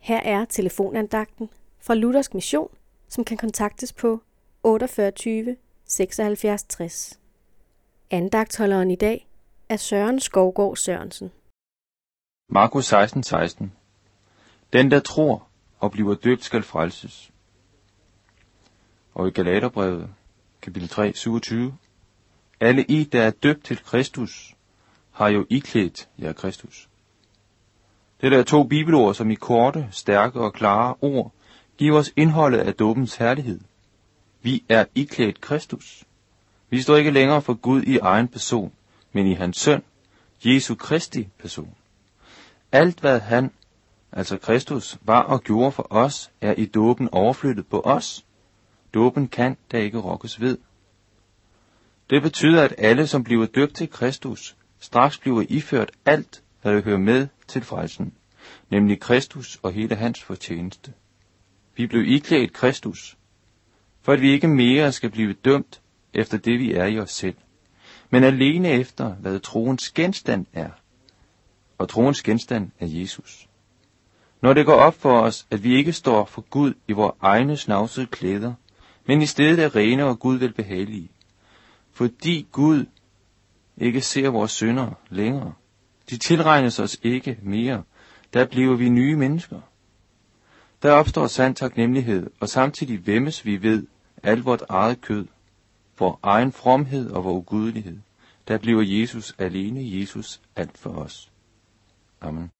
Her er telefonandagten fra Luthersk Mission, som kan kontaktes på 48 76 60. Andagtholderen i dag er Søren Skovgård Sørensen. Markus 16, 16. Den, der tror og bliver døbt, skal frelses. Og i Galaterbrevet, kapitel 3, 27. Alle I, der er døbt til Kristus, har jo iklædt jer Kristus. Det er to bibelord, som i korte, stærke og klare ord giver os indholdet af dåbens herlighed. Vi er iklædt Kristus. Vi står ikke længere for Gud i egen person, men i hans søn, Jesu Kristi person. Alt hvad han, altså Kristus, var og gjorde for os, er i dåben overflyttet på os. Dåben kan da ikke rokkes ved. Det betyder, at alle, som bliver døbt til Kristus, straks bliver iført alt, hvad der hører med til frelsen, nemlig Kristus og hele hans fortjeneste. Vi blev iklædt Kristus, for at vi ikke mere skal blive dømt efter det, vi er i os selv, men alene efter, hvad troens genstand er. Og troens genstand er Jesus. Når det går op for os, at vi ikke står for Gud i vores egne snavsede klæder, men i stedet er rene og Gud velbehagelige, fordi Gud ikke ser vores synder længere. De tilregnes os ikke mere. Der bliver vi nye mennesker. Der opstår sand taknemmelighed, og samtidig vemmes vi ved alt vort eget kød, vor egen fromhed og vor ugudelighed. Der bliver Jesus alene Jesus alt for os. Amen.